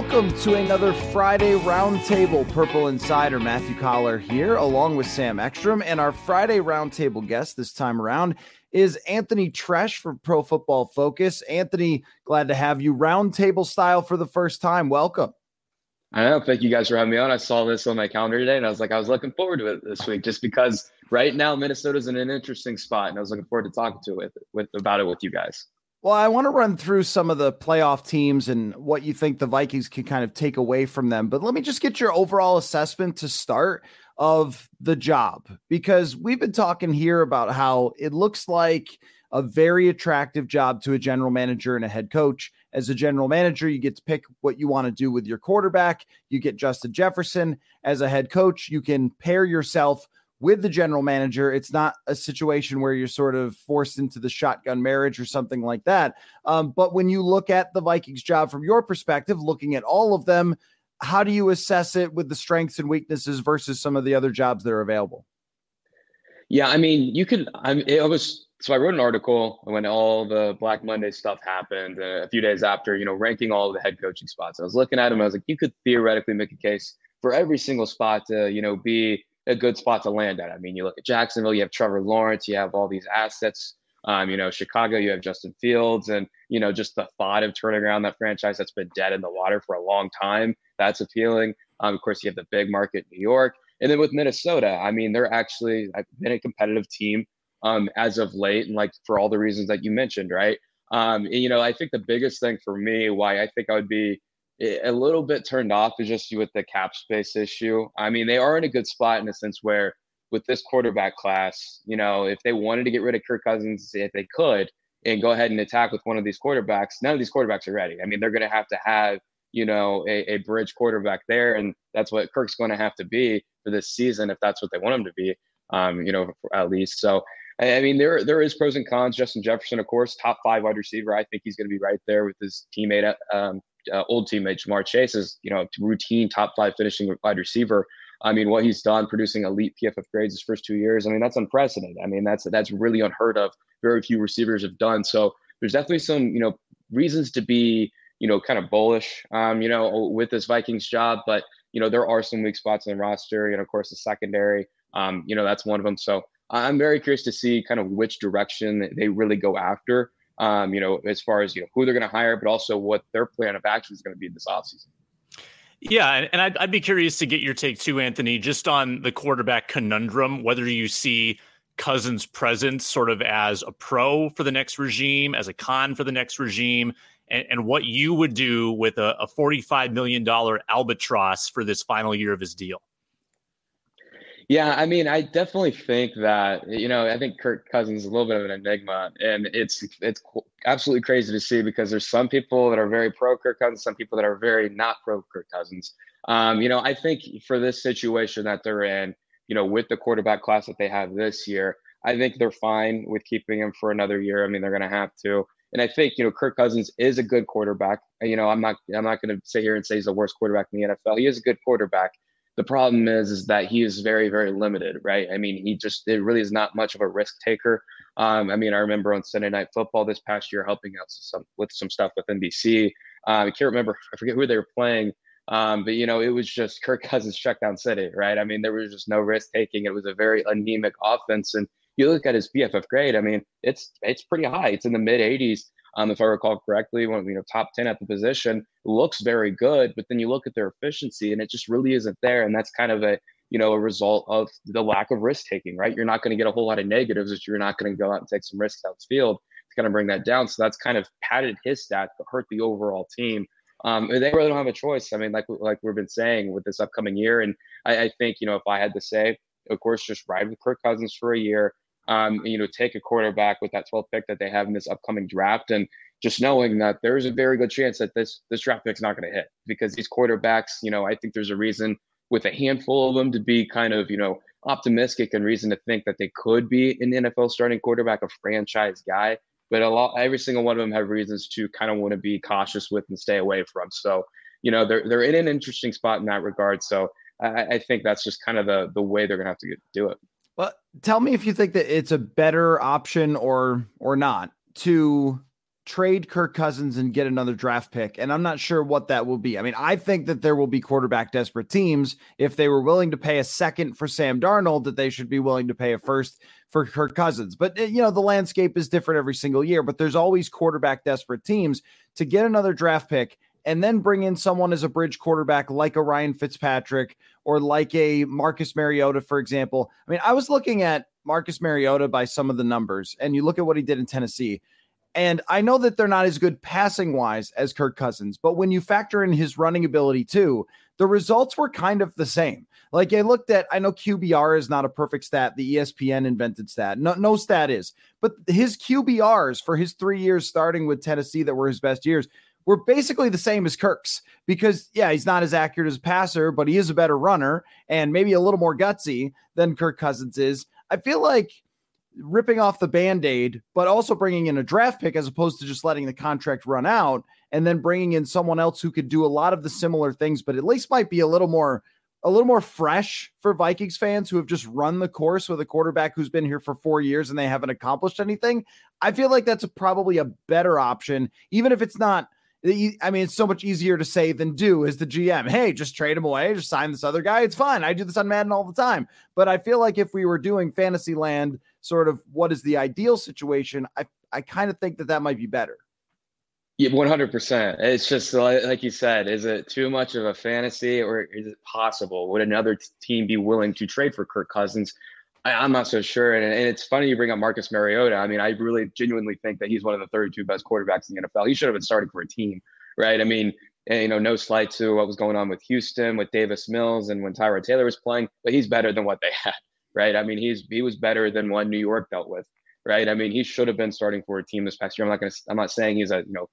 Welcome to another Friday Roundtable. Purple Insider Matthew Coller here, along with Sam Ekstrom. And our Friday Roundtable guest this time around is Anthony Treash from Pro Football Focus. Anthony, glad to have you roundtable style for the first time. Welcome. I know. Thank you guys for having me on. I saw this on my calendar today, and I was like, I was looking forward to it this week, just because right now Minnesota's in an interesting spot, and I was looking forward to talking to it with, with about it with you guys. Well, I want to run through some of the playoff teams and what you think the Vikings can kind of take away from them. But let me just get your overall assessment to start of the job because we've been talking here about how it looks like a very attractive job to a general manager and a head coach. As a general manager, you get to pick what you want to do with your quarterback. You get Justin Jefferson. As a head coach, you can pair yourself with the general manager, it's not a situation where you're sort of forced into the shotgun marriage or something like that. Um, but when you look at the Vikings job from your perspective, looking at all of them, how do you assess it with the strengths and weaknesses versus some of the other jobs that are available? Yeah, I mean, you could. I'm. It was so I wrote an article when all the Black Monday stuff happened uh, a few days after, you know, ranking all the head coaching spots. I was looking at them. I was like, you could theoretically make a case for every single spot to, you know, be a good spot to land at. I mean, you look at Jacksonville, you have Trevor Lawrence, you have all these assets. Um, you know, Chicago, you have Justin Fields, and you know, just the thought of turning around that franchise that's been dead in the water for a long time. That's appealing. Um, of course, you have the big market, New York, and then with Minnesota, I mean, they're actually been a competitive team um, as of late, and like for all the reasons that you mentioned, right? Um, and, you know, I think the biggest thing for me, why I think I would be a little bit turned off is just with the cap space issue. I mean, they are in a good spot in a sense where with this quarterback class, you know, if they wanted to get rid of Kirk Cousins, if they could, and go ahead and attack with one of these quarterbacks, none of these quarterbacks are ready. I mean, they're going to have to have, you know, a, a bridge quarterback there, and that's what Kirk's going to have to be for this season if that's what they want him to be, um, you know, at least. So, I mean, there there is pros and cons. Justin Jefferson, of course, top five wide receiver. I think he's going to be right there with his teammate um, uh, old teammate Ja'Marr Chase is, you know, routine top five finishing wide receiver. I mean, what he's done producing elite PFF grades his first two years. I mean, that's unprecedented. I mean, that's that's really unheard of. Very few receivers have done. So there's definitely some, you know, reasons to be, you know, kind of bullish, um, you know, with this Vikings job. But you know, there are some weak spots in the roster. and of course, the secondary. Um, you know, that's one of them. So I'm very curious to see kind of which direction they really go after um, you know, as far as you know who they're going to hire, but also what their plan of action is going to be this offseason. Yeah, and I'd, I'd be curious to get your take too, Anthony, just on the quarterback conundrum, whether you see Cousins' presence sort of as a pro for the next regime, as a con for the next regime, and, and what you would do with a, a $45 million albatross for this final year of his deal. Yeah, I mean, I definitely think that you know, I think Kirk Cousins is a little bit of an enigma, and it's it's absolutely crazy to see because there's some people that are very pro Kirk Cousins, some people that are very not pro Kirk Cousins. Um, you know, I think for this situation that they're in, you know, with the quarterback class that they have this year, I think they're fine with keeping him for another year. I mean, they're going to have to. And I think you know Kirk Cousins is a good quarterback. You know, I'm not I'm not going to sit here and say he's the worst quarterback in the NFL. He is a good quarterback. The problem is, is that he is very, very limited, right? I mean, he just it really is not much of a risk taker. Um, I mean, I remember on Sunday Night Football this past year helping out some with some stuff with NBC. Um, I can't remember, I forget who they were playing, um, but you know, it was just Kirk Cousins check down city, right? I mean, there was just no risk taking. It was a very anemic offense, and you look at his PFF grade. I mean, it's it's pretty high. It's in the mid 80s um, if I recall correctly, one you know top ten at the position looks very good, but then you look at their efficiency and it just really isn't there, and that's kind of a you know, a result of the lack of risk taking, right? You're not going to get a whole lot of negatives if you're not going to go out and take some risks outfield. To kind of bring that down. So that's kind of padded his stats, but hurt the overall team. Um, they really don't have a choice. I mean, like like we've been saying with this upcoming year, and I, I think you know if I had to say, of course, just ride with Kirk Cousins for a year. Um, you know, take a quarterback with that 12th pick that they have in this upcoming draft, and just knowing that there's a very good chance that this this draft pick's not going to hit because these quarterbacks, you know, I think there's a reason with a handful of them to be kind of, you know, optimistic and reason to think that they could be an NFL starting quarterback, a franchise guy. But a lot, every single one of them have reasons to kind of want to be cautious with and stay away from. So, you know, they're they're in an interesting spot in that regard. So, I, I think that's just kind of the the way they're going to have to get, do it. Well, tell me if you think that it's a better option or or not to trade Kirk Cousins and get another draft pick. And I'm not sure what that will be. I mean, I think that there will be quarterback desperate teams. If they were willing to pay a second for Sam Darnold, that they should be willing to pay a first for Kirk Cousins. But, eh, you know, the landscape is different every single year, but there's always quarterback desperate teams to get another draft pick and then bring in someone as a bridge quarterback like a Ryan Fitzpatrick or like a Marcus Mariota, for example. I mean, I was looking at Marcus Mariota by some of the numbers, and you look at what he did in Tennessee. And I know that they're not as good passing wise as Kirk Cousins, but when you factor in his running ability too, the results were kind of the same. Like I looked at, I know QBR is not a perfect stat. The ESPN invented stat. No, no stat is, but his QBRs for his three years starting with Tennessee that were his best years were basically the same as Kirk's because, yeah, he's not as accurate as a passer, but he is a better runner and maybe a little more gutsy than Kirk Cousins is. I feel like ripping off the band-aid but also bringing in a draft pick as opposed to just letting the contract run out and then bringing in someone else who could do a lot of the similar things but at least might be a little more a little more fresh for Vikings fans who have just run the course with a quarterback who's been here for 4 years and they haven't accomplished anything I feel like that's a, probably a better option even if it's not I mean, it's so much easier to say than do as the GM. Hey, just trade him away, just sign this other guy. It's fine. I do this on Madden all the time. But I feel like if we were doing Fantasyland sort of what is the ideal situation, I, I kind of think that that might be better. Yeah, 100%. It's just like you said, is it too much of a fantasy or is it possible? Would another team be willing to trade for Kirk Cousins? I, am not so sure. And, and, it's funny you bring up Marcus Mariota. I mean, I really genuinely think that he's one of the 32 best quarterbacks in the NFL. He should have been starting for a team, right? I mean, you know, no slight to what was going on with Houston, with Davis Mills, and when Tyrod Taylor was playing, but he's better than what they had right? I mean, he's he was better than what New York dealt with, right? I mean, he should have been starting for a team this past year. I'm not going to. I'm not saying he's a you know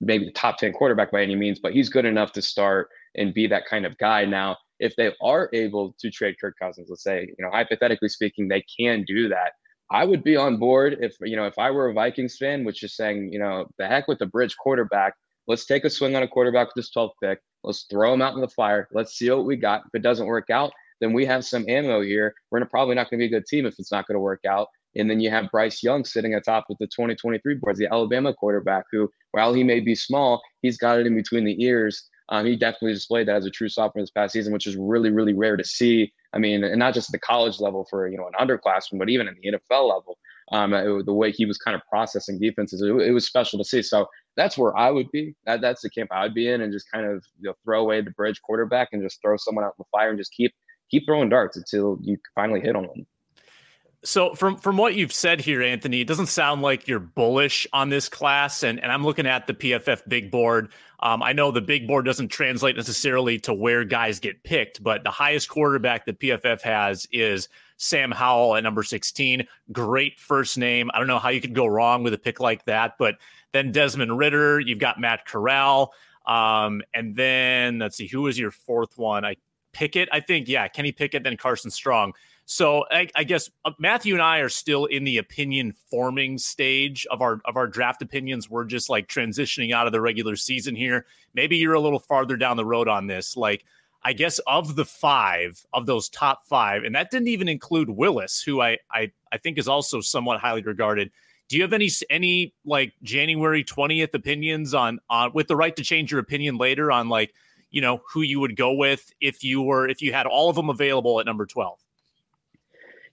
maybe the top ten quarterback by any means, but he's good enough to start and be that kind of guy. Now, if they are able to trade Kirk Cousins, let's say you know hypothetically speaking, they can do that. I would be on board if you know if I were a Vikings fan, which is saying you know the heck with the bridge quarterback. Let's take a swing on a quarterback with this 12th pick. Let's throw him out in the fire. Let's see what we got. If it doesn't work out, then we have some ammo here. We're probably not going to be a good team if it's not going to work out. And then you have Bryce Young sitting atop with the 2023 boards, the Alabama quarterback, who, while he may be small, he's got it in between the ears. Um, he definitely displayed that as a true sophomore this past season, which is really, really rare to see. I mean, and not just at the college level for you know an underclassman, but even in the NFL level, um, it, the way he was kind of processing defenses, it, it, was special to see. So that's where I would be. That, that's the camp I would be in, and just kind of you know, throw away the bridge quarterback and just throw someone out in the fire and just keep keep throwing darts until you finally hit on them. So from from what you've said here, Anthony, it doesn't sound like you're bullish on this class. And and I'm looking at the PFF big board. Um, I know the big board doesn't translate necessarily to where guys get picked, but the highest quarterback that PFF has is Sam Howell at number 16. Great first name. I don't know how you could go wrong with a pick like that. But then Desmond Ridder, you've got Matt Corral. Um, and then let's see, who was your fourth one? I Pickett, I think, yeah, Kenny Pickett, then Carson Strong. So I, I, guess uh, Matthew and I are still in the opinion forming stage of our of our draft opinions. We're just like transitioning out of the regular season here. Maybe you're a little farther down the road on this. Like, I guess of the five of those top five, and that didn't even include Willis, who I I, I think is also somewhat highly regarded. Do you have any any like January twentieth opinions on on with the right to change your opinion later on like you know who you would go with if you were if you had all of them available at number 12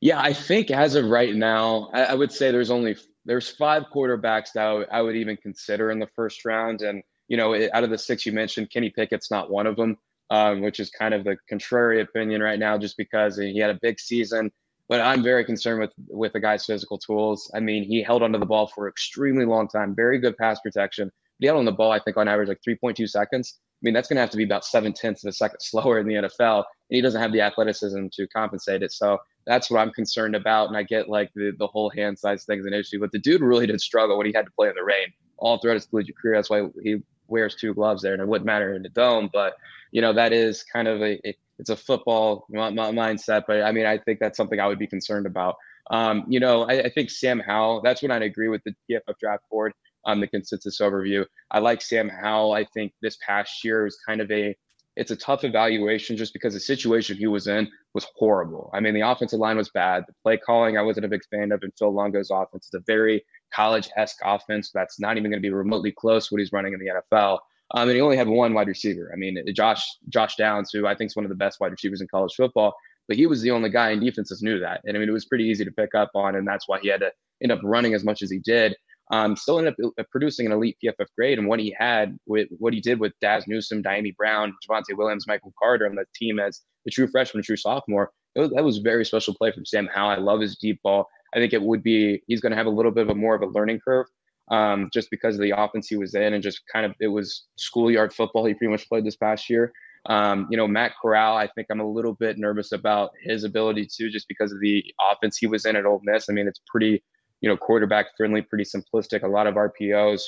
yeah i think as of right now i, I would say there's only there's five quarterbacks that I, would even consider in the first round and you know out of the six you mentioned kenny pickett's not one of them um, which is kind of the contrary opinion right now, just because he had a big season. But I'm very concerned with with the guy's physical tools. I mean, he held onto the ball for extremely long time, very good pass protection. But He held on the ball, I think, on average like 3.2 seconds. I mean, that's going to have to be about seven tenths of a second slower in the NFL, and he doesn't have the athleticism to compensate it. So that's what I'm concerned about. And I get like the, the whole hand size thing's an issue, but the dude really did struggle when he had to play in the rain all throughout his collegiate career. That's why he wears two gloves there, and it wouldn't matter in the dome. But you know, that is kind of a it, it's a football mindset. But I mean, I think that's something I would be concerned about. Um, you know, I, I, think Sam Howell. That's what I'd agree with the PFF draft board on um, the consensus overview. I like Sam Howell. I think this past year was kind of a it's a tough evaluation just because the situation he was in was horrible. I mean, the offensive line was bad. The play calling, I wasn't a big fan of. And Phil Longo's offense is a very college esque offense that's not even going to be remotely close what he's running in the NFL. Um, and he only had one wide receiver. I mean, Josh Josh Downs, who I think is one of the best wide receivers in college football, but he was the only guy, in defenses knew that. And I mean, it was pretty easy to pick up on, and that's why he had to end up running as much as he did. Um, still ended up uh, producing an elite PFF grade, and what he had with what he did with Dazz Newsome, Dyami Brown, Javonte Williams, Michael Carter on the team as the true freshman, true sophomore, was, that was a very special play from Sam Howell. I love his deep ball. I think it would be he's going to have a little bit of a more of a learning curve um, just because of the offense he was in and just kind of it was schoolyard football he pretty much played this past year. Um, you know, Matt Corral, I think I'm a little bit nervous about his ability to just because of the offense he was in at Ole Miss. I mean, it's pretty, you know, quarterback friendly, pretty simplistic, a lot of RPOs.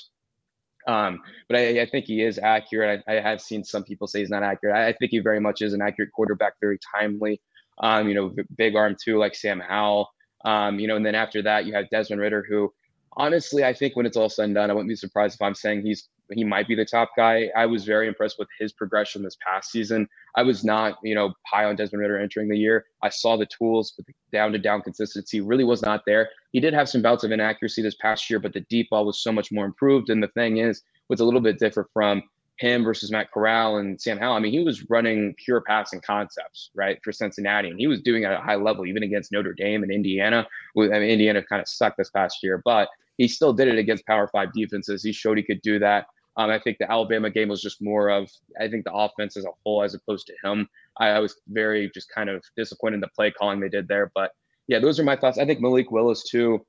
Um, but I, I, think he is accurate. I, I, have seen some people say he's not accurate. I, I, think he very much is an accurate quarterback, very timely. Um, you know, big arm too, like Sam Howell. Um, you know, and then after that, you have Desmond Ridder, who honestly, I think when it's all said and done, I wouldn't be surprised if I'm saying he's he might be the top guy. I was very impressed with his progression this past season. I was not, you know, high on Desmond Ridder entering the year. I saw the tools, but the down to down consistency really was not there. He did have some bouts of inaccuracy this past year, but the deep ball was so much more improved. And the thing is, what's a little bit different from him versus Matt Corral and Sam Howell. I mean, he was running pure passing concepts, right, for Cincinnati, and he was doing it at a high level, even against Notre Dame and Indiana. I mean, Indiana kind of sucked this past year, but he still did it against Power Five defenses. He showed he could do that. Um, I think the Alabama game was just more of, I think the offense as a whole, as opposed to him. I, I was very just kind of disappointed in the play calling they did there. But yeah, those are my thoughts. I think Malik Willis, too,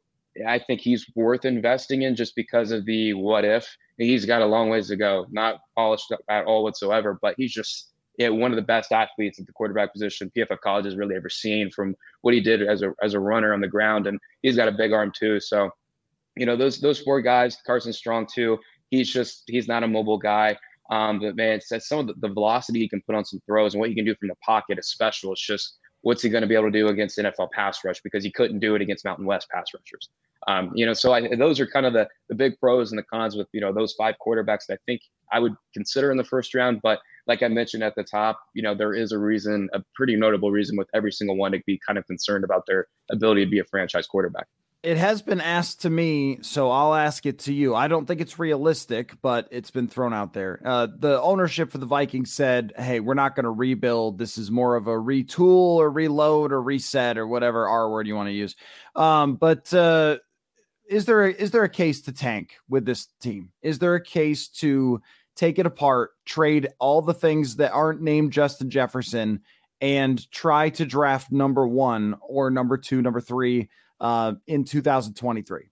I think he's worth investing in just because of the what if. He's got a long ways to go, not polished at all whatsoever, but he's just yeah, one of the best athletes at the quarterback position PFF College has really ever seen from what he did as a as a runner on the ground, and he's got a big arm too. So, you know, those those four guys, Carson Strong too. He's just he's not a mobile guy. Um, but man, it's, some of the, the, velocity he can put on some throws and what he can do from the pocket is special. It's just what's he going to be able to do against NFL pass rush because he couldn't do it against Mountain West pass rushers. Um, you know, so I, those are kind of the the big pros and the cons with you know those five quarterbacks that I think I would consider in the first round. But like I mentioned at the top, you know, there is a reason, a pretty notable reason with every single one to be kind of concerned about their ability to be a franchise quarterback. It has been asked to me, so I'll ask it to you. I don't think it's realistic, but it's been thrown out there. Uh, the ownership for the Vikings said, "Hey, we're not going to rebuild. This is more of a retool or reload or reset or whatever R word you want to use." Um, but uh, is there a, is there a case to tank with this team? Is there a case to take it apart, trade all the things that aren't named Justin Jefferson, and try to draft number one or number two, number three? Uh, in 2023.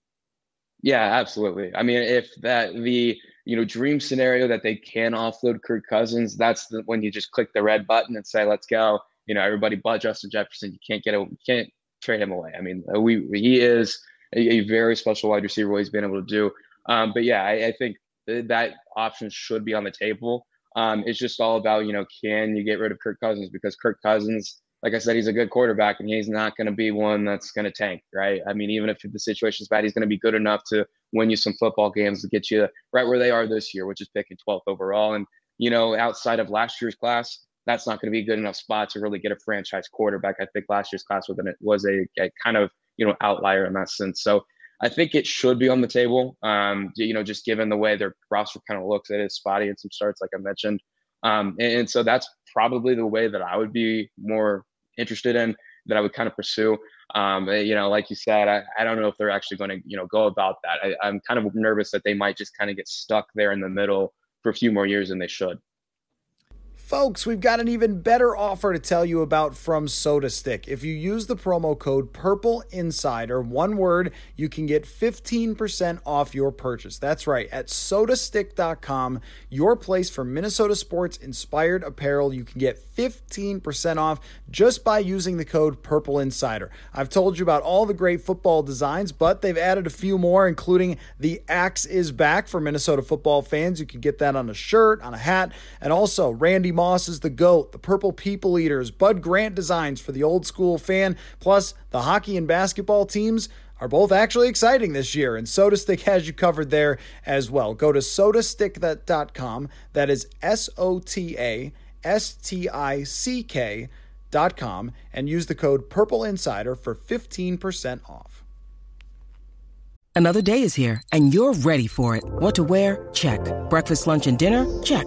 Yeah, absolutely. I mean, if that the you know dream scenario that they can offload Kirk Cousins, that's the, when you just click the red button and say, "Let's go." You know, everybody but Justin Jefferson. You can't get you can't trade him away. I mean, we he is a, a very special wide receiver. What he's been able to do. Um, but yeah, I, I think th- that option should be on the table. Um, it's just all about you know, can you get rid of Kirk Cousins because Kirk Cousins like I said, he's a good quarterback and he's not going to be one that's going to tank, right? I mean, even if the situation's bad, he's going to be good enough to win you some football games to get you right where they are this year, which is picking 12th overall. And, you know, outside of last year's class, that's not going to be a good enough spot to really get a franchise quarterback. I think last year's class was, a, a kind of, you know, outlier in that sense. So I think it should be on the table, um, you know, just given the way their roster kind of looks. It is spotty in some starts, like I mentioned. Um, and, and so that's probably the way that I would be more interested in that I would kind of pursue. Um, eh, you know, like you said, I, I don't know if they're actually going to, you know, go about that. I, I'm kind of nervous that they might just kind of get stuck there in the middle for a few more years than they should. Folks, we've got an even better offer to tell you about from SotaStick. If you use the promo code Purple Insider, one word, you can get 15% off your purchase. That's right, at sotastick.com, your place for Minnesota sports inspired apparel. You can get 15% off just by using the code Purple Insider. I've told you about all the great football designs, but they've added a few more, including the Axe is Back for Minnesota football fans. You can get that on a shirt, on a hat, and also Randy Moss is the GOAT, the Purple People Eaters, Bud Grant designs for the old school fan, plus the hockey and basketball teams are both actually exciting this year, and SotaStick has you covered there as well. Go to sotastick.com. That is S O T A S T I C K.com and use the code Purple Insider for 15% off. Another day is here, and you're ready for it. What to wear? Check. Breakfast, lunch, and dinner? Check.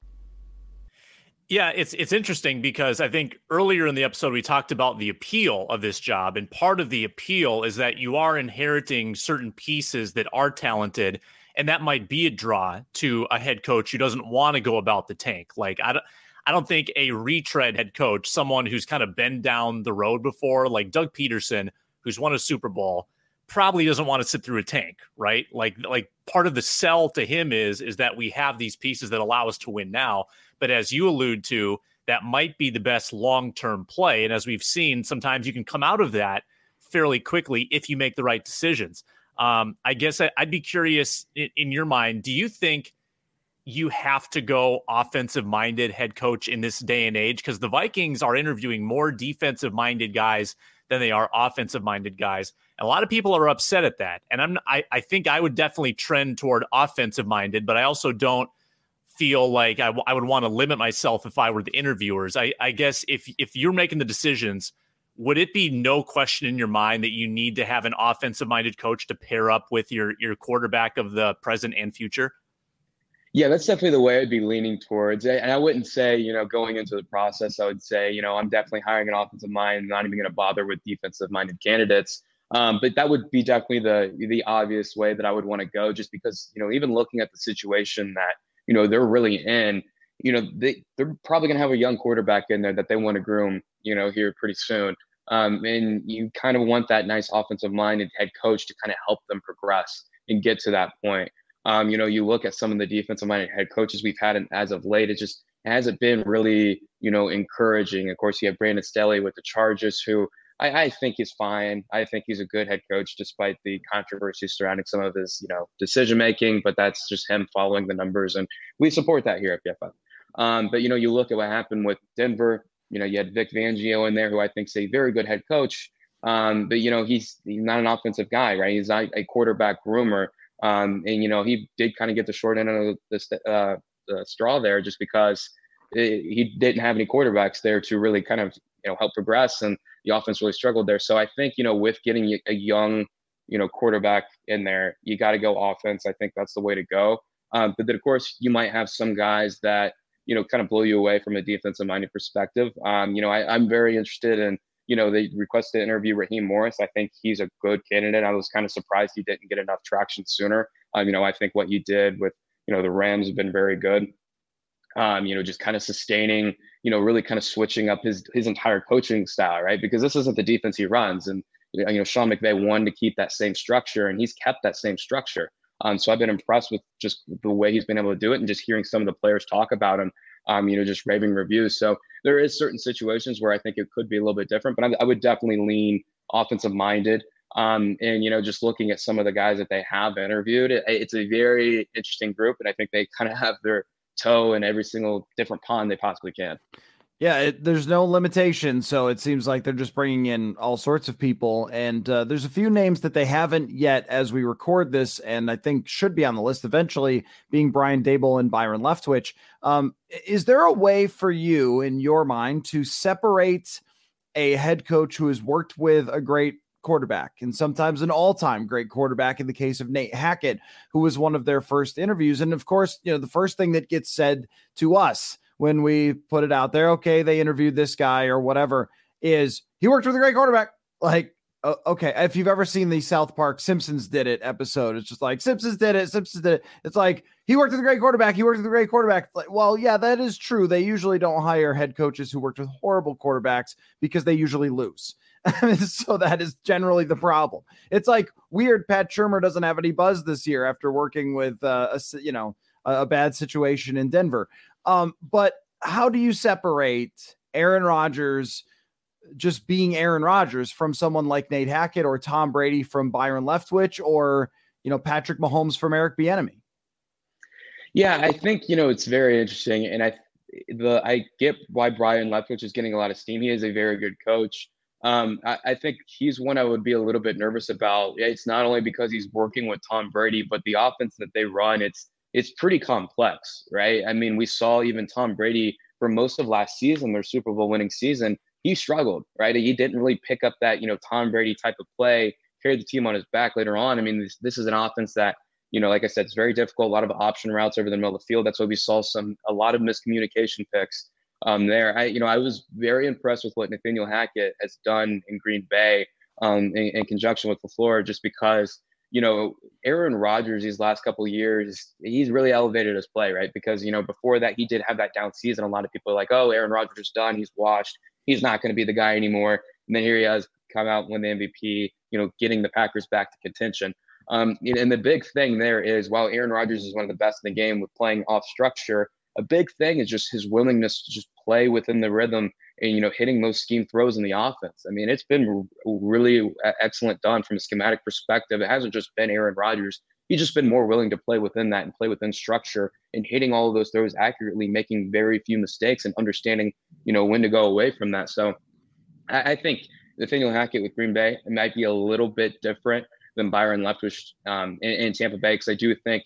Yeah, it's it's interesting because I think earlier in the episode we talked about the appeal of this job, and part of the appeal is that you are inheriting certain pieces that are talented, and that might be a draw to a head coach who doesn't want to go about the tank. Like I don't, I don't think a retread head coach, someone who's kind of been down the road before, like Doug Pederson who's won a Super Bowl, probably doesn't want to sit through a tank, right? Like like part of the sell to him is is that we have these pieces that allow us to win now. But as you allude to, that might be the best long-term play. And as we've seen, sometimes you can come out of that fairly quickly if you make the right decisions. Um, I guess I, would be curious in, in your mind, do you think you have to go offensive minded head coach in this day and age? Because the Vikings are interviewing more defensive minded guys than they are offensive minded guys. And a lot of people are upset at that. And I'm I, I think I would definitely trend toward offensive minded, but I also don't feel like I, w- I would want to limit myself if I were the interviewers. I, I guess if if you're making the decisions, would it be no question in your mind that you need to have an offensive minded coach to pair up with your your quarterback of the present and future? Yeah, that's definitely the way I'd be leaning towards. And I wouldn't say, you know, going into the process, I would say, you know, I'm definitely hiring an offensive mind, not even going to bother with defensive minded candidates. Um, but that would be definitely the the obvious way that I would want to go, just because, you know, even looking at the situation that, you know, they're really in, you know, they, they're probably going to have a young quarterback in there that they want to groom, you know, here pretty soon. Um, and you kind of want that nice offensive minded head coach to kind of help them progress and get to that point. Um, you know, you look at some of the defensive minded head coaches we've had as of late, it just hasn't been really, you know, encouraging. Of course, you have Brandon Staley with the Chargers, who I, I, think he's fine. I think he's a good head coach, despite the controversy surrounding some of his, you know, decision making. But that's just him following the numbers, and we support that here at PFF. Um, but you know, you look at what happened with Denver. You know, you had Vic Fangio in there, who I think is a very good head coach. Um, but you know, he's he's not an offensive guy, right? He's not a quarterback groomer. Um, and you know, he did kind of get the short end of the, uh, the straw there, just because it, he didn't have any quarterbacks there to really kind of you know help progress, and the offense really struggled there. So I think you know, with getting a young you know quarterback in there, you got to go offense. I think that's the way to go. Um, but then of course, you might have some guys that you know kind of blow you away from a defensive minded perspective. Um, you know, I, I'm very interested in you know, they requested to interview Raheem Morris. I think he's a good candidate. I was kind of surprised he didn't get enough traction sooner. Um, you know, I think what he did with, you know, the Rams have been very good. Um, you know, just kind of sustaining, you know, really kind of switching up his his entire coaching style, right? Because this isn't the defense he runs. And, you know, Sean McVay wanted to keep that same structure and he's kept that same structure. Um, so I've been impressed with just the way he's been able to do it and just hearing some of the players talk about him um, you know, just raving reviews. So there is certain situations where I think it could be a little bit different, but I, I would definitely lean offensive minded. Um, and you know, just looking at some of the guys that they have interviewed, it, it's a very interesting group, and I think they kind of have their toe in every single different pond they possibly can. Yeah, it, there's no limitation, so it seems like they're just bringing in all sorts of people. And uh, there's a few names that they haven't yet as we record this, and I think should be on the list eventually, being Brian Daboll and Byron Leftwich. Um, is there a way for you, in your mind, to separate a head coach who has worked with a great quarterback and sometimes an all-time great quarterback in the case of Nate Hackett, who was one of their first interviews. And of course, you know, the first thing that gets said to us when we put it out there, okay, they interviewed this guy or whatever, is he worked with a great quarterback. Like, uh, okay, if you've ever seen the South Park Simpsons did it episode, it's just like Simpsons did it, Simpsons did it. It's like he worked with a great quarterback, he worked with a great quarterback. Like, well, yeah, that is true. They usually don't hire head coaches who worked with horrible quarterbacks because they usually lose. so that is generally the problem. It's like weird. Pat Shurmur doesn't have any buzz this year after working with uh, a you know a, a bad situation in Denver. Um, but how do you separate Aaron Rodgers just being Aaron Rodgers from someone like Nate Hackett or Tom Brady from Byron Leftwich or you know Patrick Mahomes from Eric Bieniemy? Yeah, I think you know it's very interesting, and I the I get why Byron Leftwich is getting a lot of steam. He is a very good coach. Um, I, I, think he's one I would be a little bit nervous about. It's not only because he's working with Tom Brady, but the offense that they run. It's it's pretty complex, right? I mean, we saw even Tom Brady for most of last season, their Super Bowl winning season, he struggled, right? He didn't really pick up that, you know, Tom Brady type of play, carried the team on his back later on. I mean, this, this is an offense that, you know, like I said, it's very difficult, a lot of option routes over the middle of the field. That's why we saw some, a lot of miscommunication picks um, there. I, you know, I was very impressed with what Nathaniel Hackett has done in Green Bay um, in, in conjunction with LaFleur, just because you know, Aaron Rodgers these last couple years, he's really elevated his play, right? Because, you know, before that, he did have that down season. A lot of people are like, oh, Aaron Rodgers is done. He's washed. He's not going to be the guy anymore. And then here he has come out, win the MVP, you know, getting the Packers back to contention. Um, and the big thing there is while Aaron Rodgers is one of the best in the game with playing off structure, a big thing is just his willingness to just play within the rhythm and you know hitting those scheme throws in the offense. I mean, it's been really excellent done from a schematic perspective. It hasn't just been Aaron Rodgers. He's just been more willing to play within that and play within structure and hitting all of those throws accurately, making very few mistakes and understanding, you know, when to go away from that. So I, I think Nathaniel Hackett with Green Bay might be a little bit different than Byron Leftwich um, in, in Tampa Bay because I do think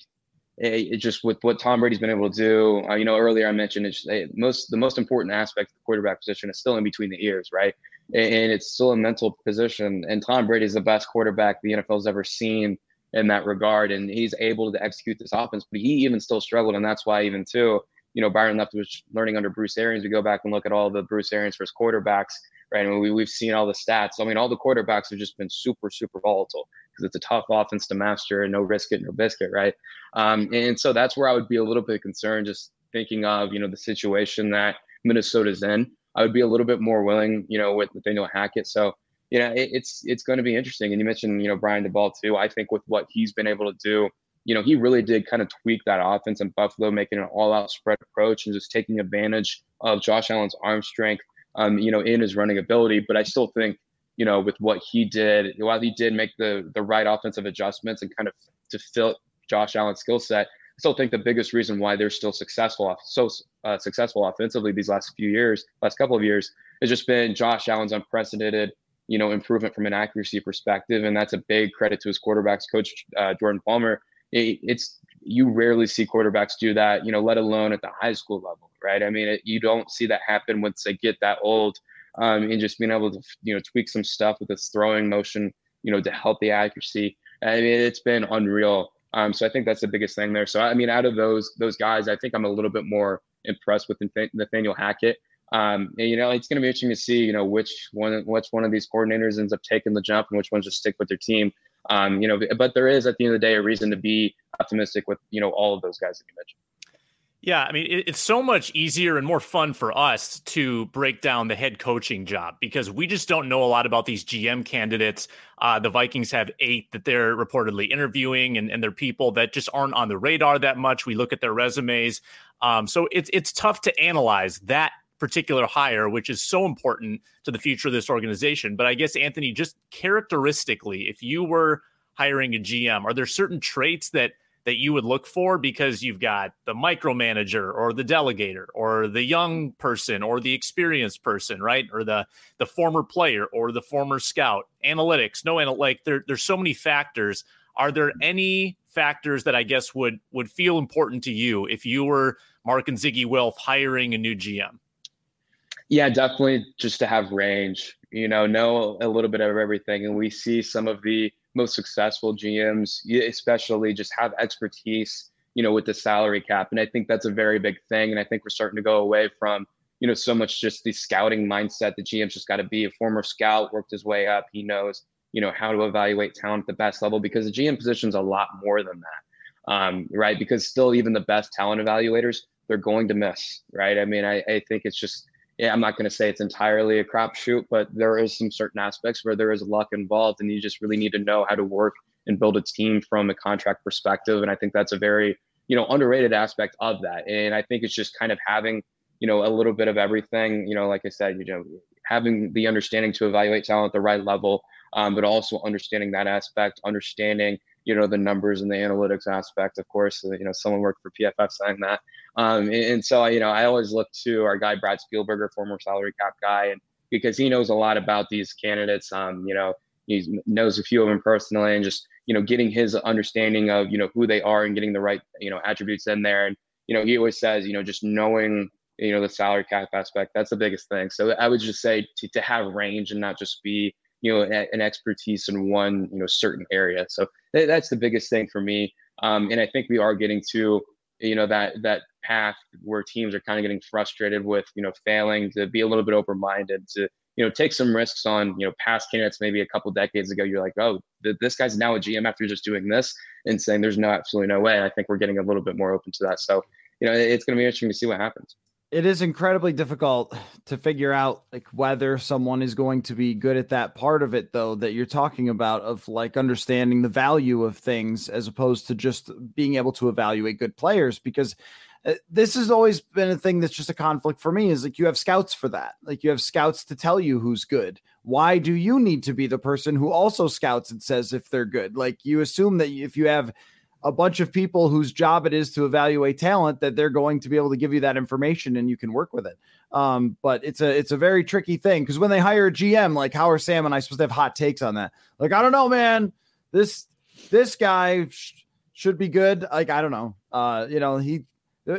it, it, just with what Tom Brady's been able to do. Uh, you know, earlier I mentioned it's it, most the most important aspect of the quarterback position is still in between the ears, right? And, and it's still a mental position. And Tom Brady is the best quarterback the NFL's ever seen in that regard, and he's able to execute this offense. But he even still struggled, and that's why even too, you know, Byron Left was learning under Bruce Arians. We go back and look at all the Bruce Arians first quarterbacks, right? And we, we've seen all the stats. I mean, all the quarterbacks have just been super, super volatile because it's a tough offense to master and no risk it, no biscuit, right? Um, and so that's where I would be a little bit concerned, just thinking of, you know, the situation that Minnesota's in. I would be a little bit more willing, you know, with Nathaniel Hackett. So, you know, it, it's it's going to be interesting. And you mentioned, you know, Brian Daboll too. I think with what he's been able to do, you know, he really did kind of tweak that offense in Buffalo, making an all-out spread approach and just taking advantage of Josh Allen's arm strength, um, you know, in his running ability. But I still think you know, with what he did, while he did make the the right offensive adjustments and kind of to fill Josh Allen's skill set, I still think the biggest reason why they're still successful, so uh, successful offensively these last few years, last couple of years, has just been Josh Allen's unprecedented, you know, improvement from an accuracy perspective, and that's a big credit to his quarterbacks coach uh, Jordan Palmer. It, it's you rarely see quarterbacks do that, you know, let alone at the high school level, right? I mean, it, you don't see that happen once they get that old um, and just being able to you know tweak some stuff with his throwing motion, you know, to help the accuracy. I mean, it's been unreal. Um, so I think that's the biggest thing there. So I mean, out of those those guys, I think I'm a little bit more impressed with Nathaniel Hackett. Um, and, you know, it's going to be interesting to see, you know, which one, which one of these coordinators ends up taking the jump and which ones just stick with their team. Um, you know, but there is at the end of the day a reason to be optimistic with, you know, all of those guys that you mentioned. Yeah, I mean, it's so much easier and more fun for us to break down the head coaching job because we just don't know a lot about these GM candidates. Uh, the Vikings have eight that they're reportedly interviewing, and, and they're people that just aren't on the radar that much. We look at their resumes. Um, so it's it's tough to analyze that particular hire, which is so important to the future of this organization. But I guess, Anthony, just characteristically, if you were hiring a GM, are there certain traits that – that you would look for because you've got the micromanager or the delegator or the young person or the experienced person, right? Or the the former player or the former scout. Analytics, no, like there, there's so many factors. Are there any factors that I guess would would feel important to you if you were Mark and Zygi Wilf hiring a new GM? Yeah, definitely just to have range, you know, know a little bit of everything. And we see some of the most successful GMs, especially just have expertise, you know, with the salary cap. And I think that's a very big thing. And I think we're starting to go away from, you know, so much just the scouting mindset. The GM's just got to be a former scout, worked his way up. He knows, you know, how to evaluate talent at the best level because the GM position's a lot more than that. Um, right. Because still, even the best talent evaluators, they're going to miss. Right. I mean, I, I think it's just, yeah, I'm not going to say it's entirely a crapshoot, but there is some certain aspects where there is luck involved, and you just really need to know how to work and build a team from a contract perspective. And I think that's a very you know underrated aspect of that. And I think it's just kind of having you know a little bit of everything. You know, like I said, you know, having the understanding to evaluate talent at the right level, um, but also understanding that aspect, understanding you know the numbers and the analytics aspect. Of course, you know someone worked for PFF saying that, um, and, and, so you know I always look to our guy Brad Spielberger, former salary cap guy, and because he knows a lot about these candidates. Um, you know he knows a few of them personally, and just you know getting his understanding of you know who they are and getting the right you know attributes in there. And you know he always says you know just knowing you know the salary cap aspect that's the biggest thing. So I would just say to, to have range and not just be you know an expertise in one you know certain area. So that's the biggest thing for me. Um, and i think we are getting to you know that that path where teams are kind of getting frustrated with you know failing to be a little bit open-minded to you know take some risks on you know past candidates maybe a couple decades ago. You're like oh th- this guy's now a gm after just doing this and saying there's no absolutely no way. I think we're getting a little bit more open to that. So you know it's going to be interesting to see what happens it is incredibly difficult to figure out like whether someone is going to be good at that part of it though that you're talking about of like understanding the value of things as opposed to just being able to evaluate good players because uh, this has always been a thing that's just a conflict for me is like you have scouts for that. Like you have scouts to tell you who's good. Why do you need to be the person who also scouts and says if they're good? Like you assume that if you have a bunch of people whose job it is to evaluate talent that they're going to be able to give you that information and you can work with it. Um, but it's a it's a very tricky thing because when they hire a GM, like how are Sam and I supposed to have hot takes on that? Like I don't know, man. This this guy sh- should be good. Like I don't know. Uh, you know he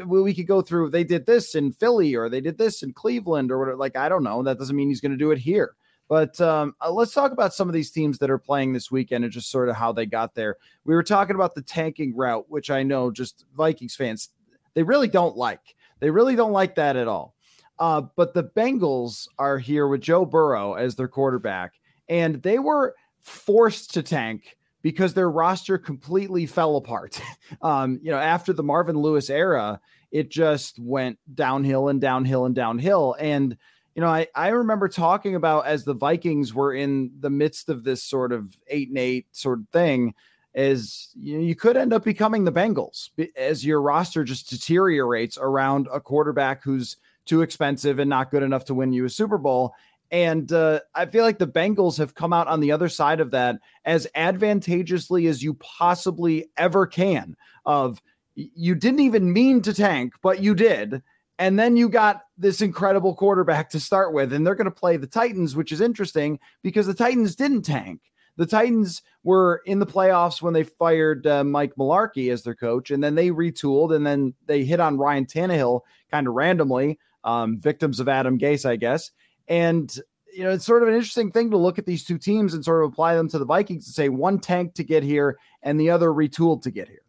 we could go through they did this in Philly or they did this in Cleveland or whatever. Like I don't know. That doesn't mean he's going to do it here. But um, uh, let's talk about some of these teams that are playing this weekend and just sort of how they got there. We were talking about the tanking route, which I know just Vikings fans, they really don't like. They really don't like that at all. Uh, but the Bengals are here with Joe Burrow as their quarterback, and they were forced to tank because their roster completely fell apart. um, you know, after the Marvin Lewis era, it just went downhill and downhill and downhill. And you know, I, I remember talking about as the Vikings were in the midst of this sort of eight and eight sort of thing, is you, you could end up becoming the Bengals as your roster just deteriorates around a quarterback who's too expensive and not good enough to win you a Super Bowl. And uh, I feel like the Bengals have come out on the other side of that as advantageously as you possibly ever can. Of you didn't even mean to tank, but you did and then you got this incredible quarterback to start with, and they're going to play the Titans, which is interesting because the Titans didn't tank. The Titans were in the playoffs when they fired uh, Mike Mularkey as their coach, and then they retooled, and then they hit on Ryan Tannehill kind of randomly, um, victims of Adam Gase, I guess. And you know, it's sort of an interesting thing to look at these two teams and sort of apply them to the Vikings and say one tanked to get here and the other retooled to get here.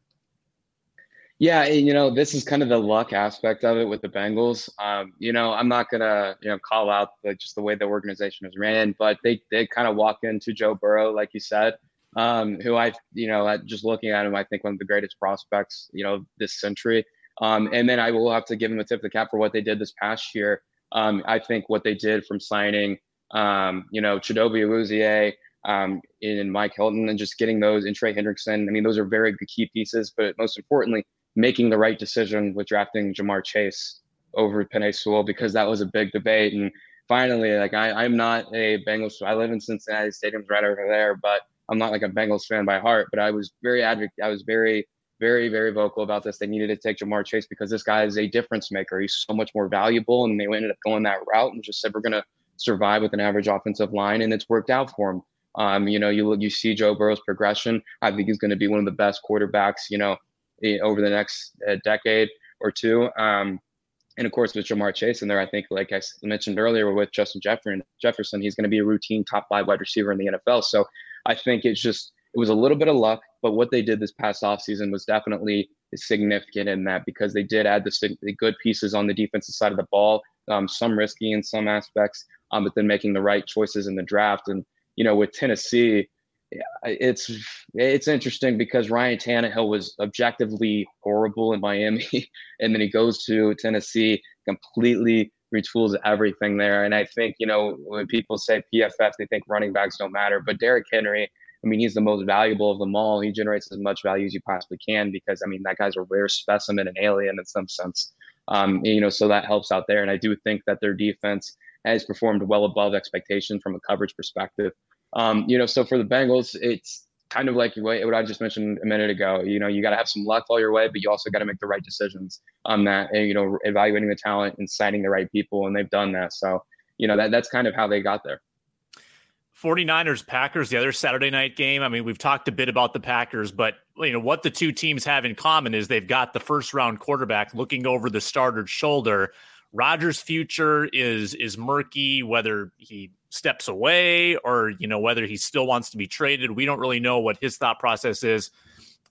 Yeah, you know, this is kind of the luck aspect of it with the Bengals. Um, you know, I'm not gonna, you know, call out the, just the way the organization is ran, but they they kind of walk into Joe Burrow, like you said, um, who I, you know, just looking at him, I think one of the greatest prospects, you know, this century. Um, and then I will have to give him a tip of the cap for what they did this past year. Um, I think what they did from signing, um, you know, Chidobe Awuzie, um, in Mike Hilton and just getting those in Trey Hendrickson. I mean, those are very good key pieces, but most importantly, making the right decision with drafting Ja'Marr Chase over Penei Sewell because that was a big debate. And finally, like I, I'm not a Bengals. I live in Cincinnati. Stadium's right over there, but I'm not like a Bengals fan by heart. But I was very advocate. I was very, very, very vocal about this. They needed to take Ja'Marr Chase because this guy is a difference maker. He's so much more valuable, and they ended up going that route and just said we're gonna survive with an average offensive line, and it's worked out for him. Um, you know, you you see Joe Burrow's progression. I think he's going to be one of the best quarterbacks. You know, over the next uh, decade or two. Um, And of course, with Ja'Marr Chase in there, I think, like I mentioned earlier, with Justin Jefferson, Jefferson, he's going to be a routine top five wide receiver in the NFL. So I think it's just it was a little bit of luck, but what they did this past offseason was definitely significant in that because they did add the, the good pieces on the defensive side of the ball, um, some risky in some aspects, um, but then making the right choices in the draft. And you know, with Tennessee, it's it's interesting because Ryan Tannehill was objectively horrible in Miami, and then he goes to Tennessee, completely retools everything there. And I think you know when people say PFF, they think running backs don't matter, but Derrick Henry. I mean, he's the most valuable of them all. He generates as much value as you possibly can because I mean that guy's a rare specimen, an alien in some sense. Um, you know, so that helps out there. And I do think that their defense has performed well above expectation from a coverage perspective. Um, you know, so for the Bengals, it's kind of like what I just mentioned a minute ago. You know, you got to have some luck all your way, but you also got to make the right decisions on that. And, you know, evaluating the talent and signing the right people, and they've done that. So, you know, that that's kind of how they got there. 49ers Packers, the other Saturday night game. I mean, we've talked a bit about the Packers, but you know what the two teams have in common is they've got the first round quarterback looking over the starter's shoulder. Rodgers' future is is murky whether he steps away or you know whether he still wants to be traded. We don't really know what his thought process is.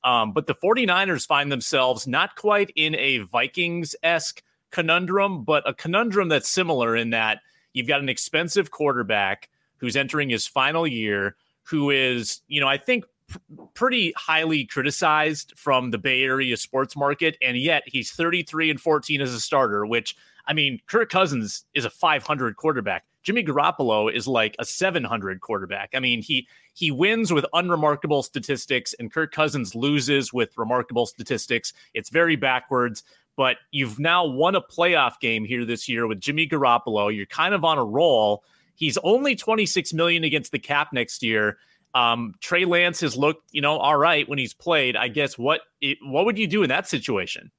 Um, but the 49ers find themselves not quite in a Vikings-esque conundrum, but a conundrum that's similar in that you've got an expensive quarterback who's entering his final year, who is, you know, I think pr- pretty highly criticized from the Bay Area sports market, and yet he's 33 and 14 as a starter, which I mean, Kirk Cousins is a 500 quarterback. Jimmy Garoppolo is like a 700 quarterback. I mean, he he wins with unremarkable statistics, and Kirk Cousins loses with remarkable statistics. It's very backwards. But you've now won a playoff game here this year with Jimmy Garoppolo. You're kind of on a roll. He's only 26 million against the cap next year. Um, Trey Lance has looked, you know, all right when he's played. I guess what it, what would you do in that situation?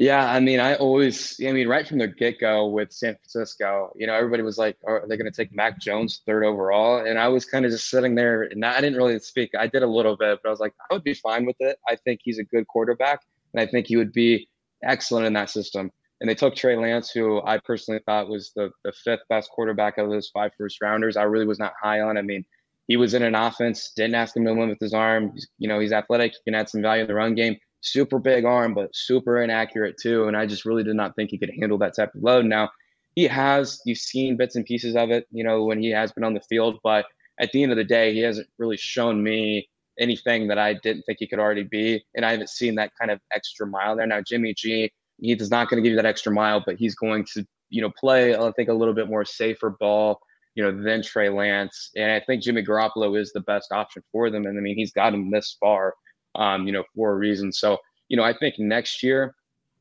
Yeah, I mean, I always, I mean, right from the get go with San Francisco, you know, everybody was like, oh, "Are they going to take Mac Jones third overall?" And I was kind of just sitting there, and I didn't really speak. I did a little bit, but I was like, I would be fine with it. I think he's a good quarterback, and I think he would be excellent in that system. And they took Trey Lance, who I personally thought was the the fifth best quarterback of those five first rounders. I really was not high on. I mean, he was in an offense, didn't ask him to limit his arm. You know, he's athletic, he can add some value in the run game super big arm, but super inaccurate too. And I just really did not think he could handle that type of load. Now, he has, you've seen bits and pieces of it, you know, when he has been on the field, but at the end of the day, he hasn't really shown me anything that I didn't think he could already be. And I haven't seen that kind of extra mile there. Now, Jimmy G, he's not going to give you that extra mile, but he's going to, you know, play, I think, a little bit more safer ball, you know, than Trey Lance. And I think Jimmy Garoppolo is the best option for them. And I mean, he's got him this far um, you know, for a reason. So, you know, I think next year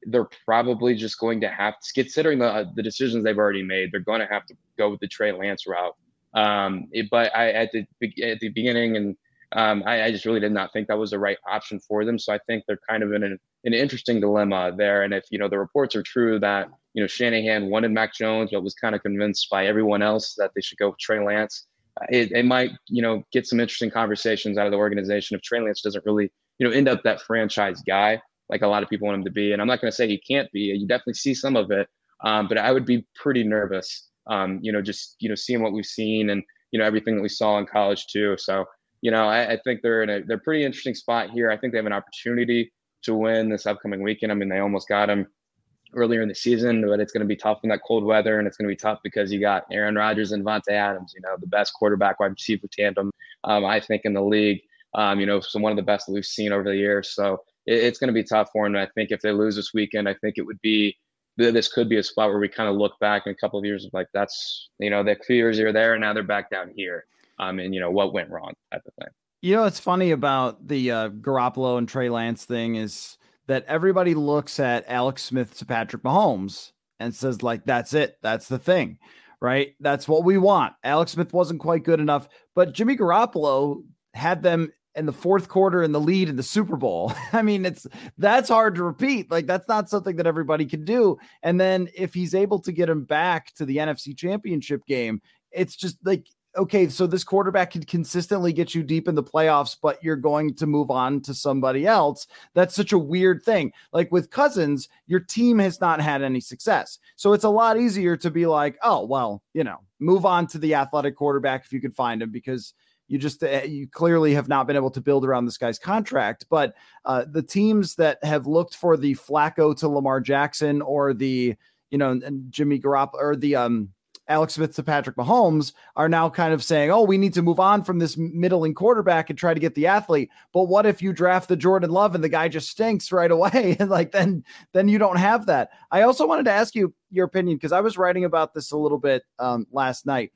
they're probably just going to have to, considering the the decisions they've already made, they're going to have to go with the Trey Lance route. Um, it, but I at the at the beginning and um, I, I, just really did not think that was the right option for them. So I think they're kind of in an, an interesting dilemma there. And if you know the reports are true that you know Shanahan wanted Mac Jones, but was kind of convinced by everyone else that they should go with Trey Lance, it, it might you know get some interesting conversations out of the organization if Trey Lance doesn't really you know, end up that franchise guy like a lot of people want him to be. And I'm not going to say he can't be. You definitely see some of it, um, but I would be pretty nervous. Um, you know, just you know, seeing what we've seen and you know everything that we saw in college too. So you know, I, I think they're in a they're pretty interesting spot here. I think they have an opportunity to win this upcoming weekend. I mean, they almost got him earlier in the season, but it's going to be tough in that cold weather, and it's going to be tough because you got Aaron Rodgers and Davante Adams. You know, the best quarterback wide receiver tandem, um, I think, in the league um, you know, so one of the best that we've seen over the years. So it, it's going to be tough for them. And I think if they lose this weekend, I think it would be this could be a spot where we kind of look back in a couple of years of like that's you know the few years are there and now they're back down here. Um, and you know what went wrong type of thing. You know what's funny about the uh, Garoppolo and Trey Lance thing is that everybody looks at Alex Smith to Patrick Mahomes and says like that's it, that's the thing, right? That's what we want. Alex Smith wasn't quite good enough, but Jimmy Garoppolo had them in the fourth quarter and the lead in the Super Bowl. I mean, it's that's hard to repeat. Like that's not something that everybody can do. And then if he's able to get him back to the NFC Championship game, it's just like okay, so this quarterback can consistently get you deep in the playoffs, but you're going to move on to somebody else. That's such a weird thing. Like with Cousins, your team has not had any success. So it's a lot easier to be like, oh, well, you know, move on to the athletic quarterback if you could find him because you just uh, you clearly have not been able to build around this guy's contract. But uh, the teams that have looked for the Flacco to Lamar Jackson or the you know Jimmy Garoppolo or the um Alex Smith to Patrick Mahomes are now kind of saying, oh, we need to move on from this middling quarterback and try to get the athlete. But what if you draft the Jordan Love and the guy just stinks right away? and like then then you don't have that. I also wanted to ask you your opinion because I was writing about this a little bit um, last night.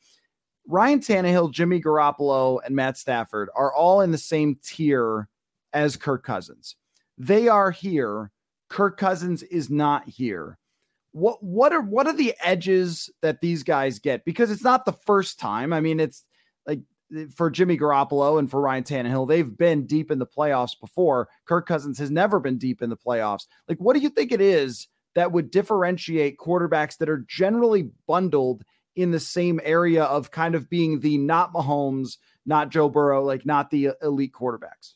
Ryan Tannehill, Jimmy Garoppolo, and Matt Stafford are all in the same tier as Kirk Cousins. They are here. Kirk Cousins is not here. What what are what are the edges that these guys get? Because it's not the first time. I mean, it's like for Jimmy Garoppolo and for Ryan Tannehill, they've been deep in the playoffs before. Kirk Cousins has never been deep in the playoffs. Like, what do you think it is that would differentiate quarterbacks that are generally bundled in the same area of kind of being the not Mahomes, not Joe Burrow, like not the elite quarterbacks?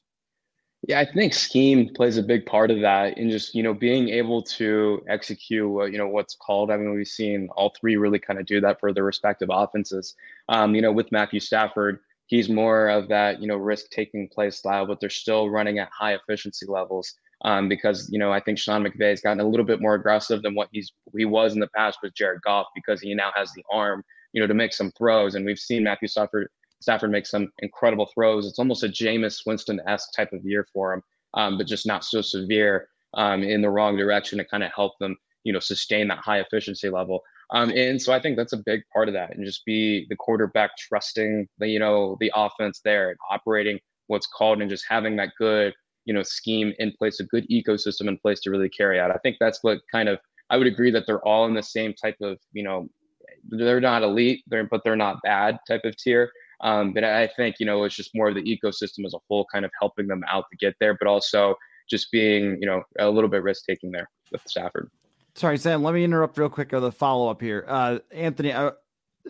Yeah, I think scheme plays a big part of that, and just you know being able to execute, what, you know, what's called. I mean, we've seen all three really kind of do that for their respective offenses. Um, you know, with Matthew Stafford, he's more of that you know risk taking play style, but they're still running at high efficiency levels. Um, because you know I think Sean McVay has gotten a little bit more aggressive than what he's he was in the past with Jared Goff because he now has the arm, you know, to make some throws, and we've seen Matthew Stafford Stafford make some incredible throws. It's almost a Jameis Winston esque type of year for him, um, but just not so severe um, in the wrong direction to kind of help them, you know, sustain that high efficiency level. Um, and so I think that's a big part of that, and just be the quarterback trusting the, you know, the offense there and operating what's called and just having that good you know scheme in place, a good ecosystem in place to really carry out. I think that's what kind of I would agree that they're all in the same type of you know they're not elite, they're but they're not bad type of tier. Um, but I think you know it's just more of the ecosystem as a whole, kind of helping them out to get there, but also just being you know a little bit risk taking there with Stafford. Sorry, Sam. Let me interrupt real quick with the follow up here. Uh, Anthony, I,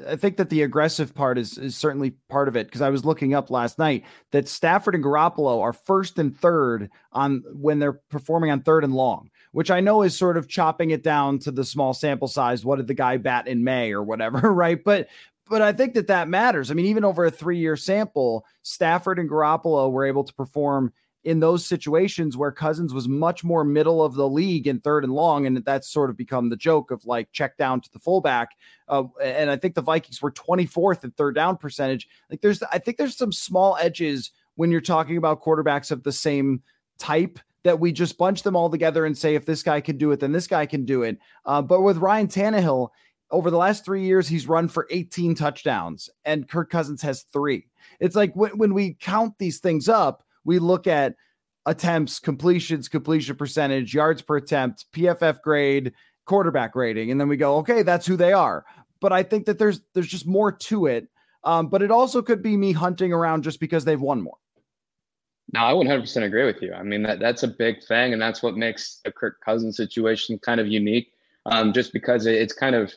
I think that the aggressive part is is certainly part of it because I was looking up last night that Stafford and Garoppolo are first and third on when they're performing on third and long, which I know is sort of chopping it down to the small sample size. What did the guy bat in May or whatever, right? But but I think that that matters. I mean, even over a three year sample, Stafford and Garoppolo were able to perform in those situations where Cousins was much more middle of the league in third and long, and that's sort of become the joke of like check down to the fullback. Uh, and I think the Vikings were 24th in third down percentage. Like there's, I think there's some small edges when you're talking about quarterbacks of the same type that we just bunch them all together and say if this guy can do it, then this guy can do it. Uh, but with Ryan Tannehill, over the last three years, he's run for 18 touchdowns, and Kirk Cousins has three. It's like when, when we count these things up, we look at attempts, completions, completion percentage, yards per attempt, PFF grade, quarterback rating, and then we go, okay, that's who they are. But I think that there's there's just more to it. Um, but it also could be me hunting around just because they've won more. No, I 100% agree with you. I mean, that that's a big thing, and that's what makes the Kirk Cousins situation kind of unique. Um, just because it's kind of,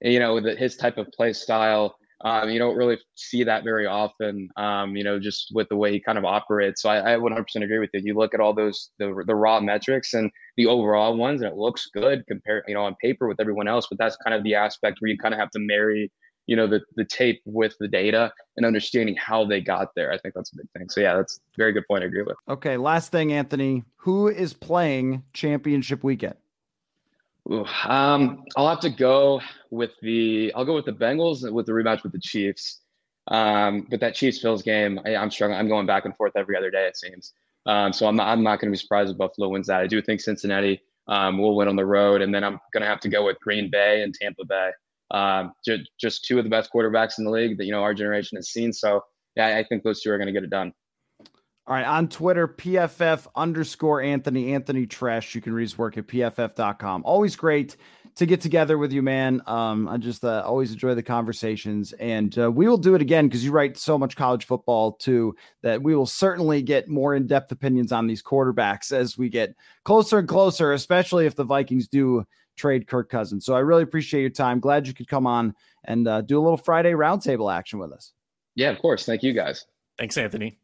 you know, the, his type of play style um, you don't really see that very often, um, you know, just with the way he kind of operates. So I, I 100% agree with you. You look at all those the, the raw metrics and the overall ones, and it looks good compared, you know, on paper with everyone else. But that's kind of the aspect where you kind of have to marry, you know, the the tape with the data and understanding how they got there. I think that's a big thing. So yeah, that's very good point. I agree with. Okay, last thing, Anthony, who is playing championship weekend? Um, I'll have to go with the. I'll go with the Bengals with the rematch with the Chiefs. Um, but that Chiefs Bills game, I, am struggling. I'm going back and forth every other day. It seems. Um, so I'm not. I'm not going to be surprised if Buffalo wins that. I do think Cincinnati um, will win on the road, and then I'm going to have to go with Green Bay and Tampa Bay. Um, just, just two of the best quarterbacks in the league that you know our generation has seen. So yeah, I think those two are going to get it done. All right, on Twitter, PFF underscore Anthony, Anthony Treash. You can read his work at PFF.com. Always great to get together with you, man. Um, I just uh, always enjoy the conversations, and uh, we will do it again because you write so much college football too that we will certainly get more in depth opinions on these quarterbacks as we get closer and closer, especially if the Vikings do trade Kirk Cousins. So I really appreciate your time. Glad you could come on and uh, do a little Friday roundtable action with us. Yeah, of course. Thank you guys. Thanks, Anthony.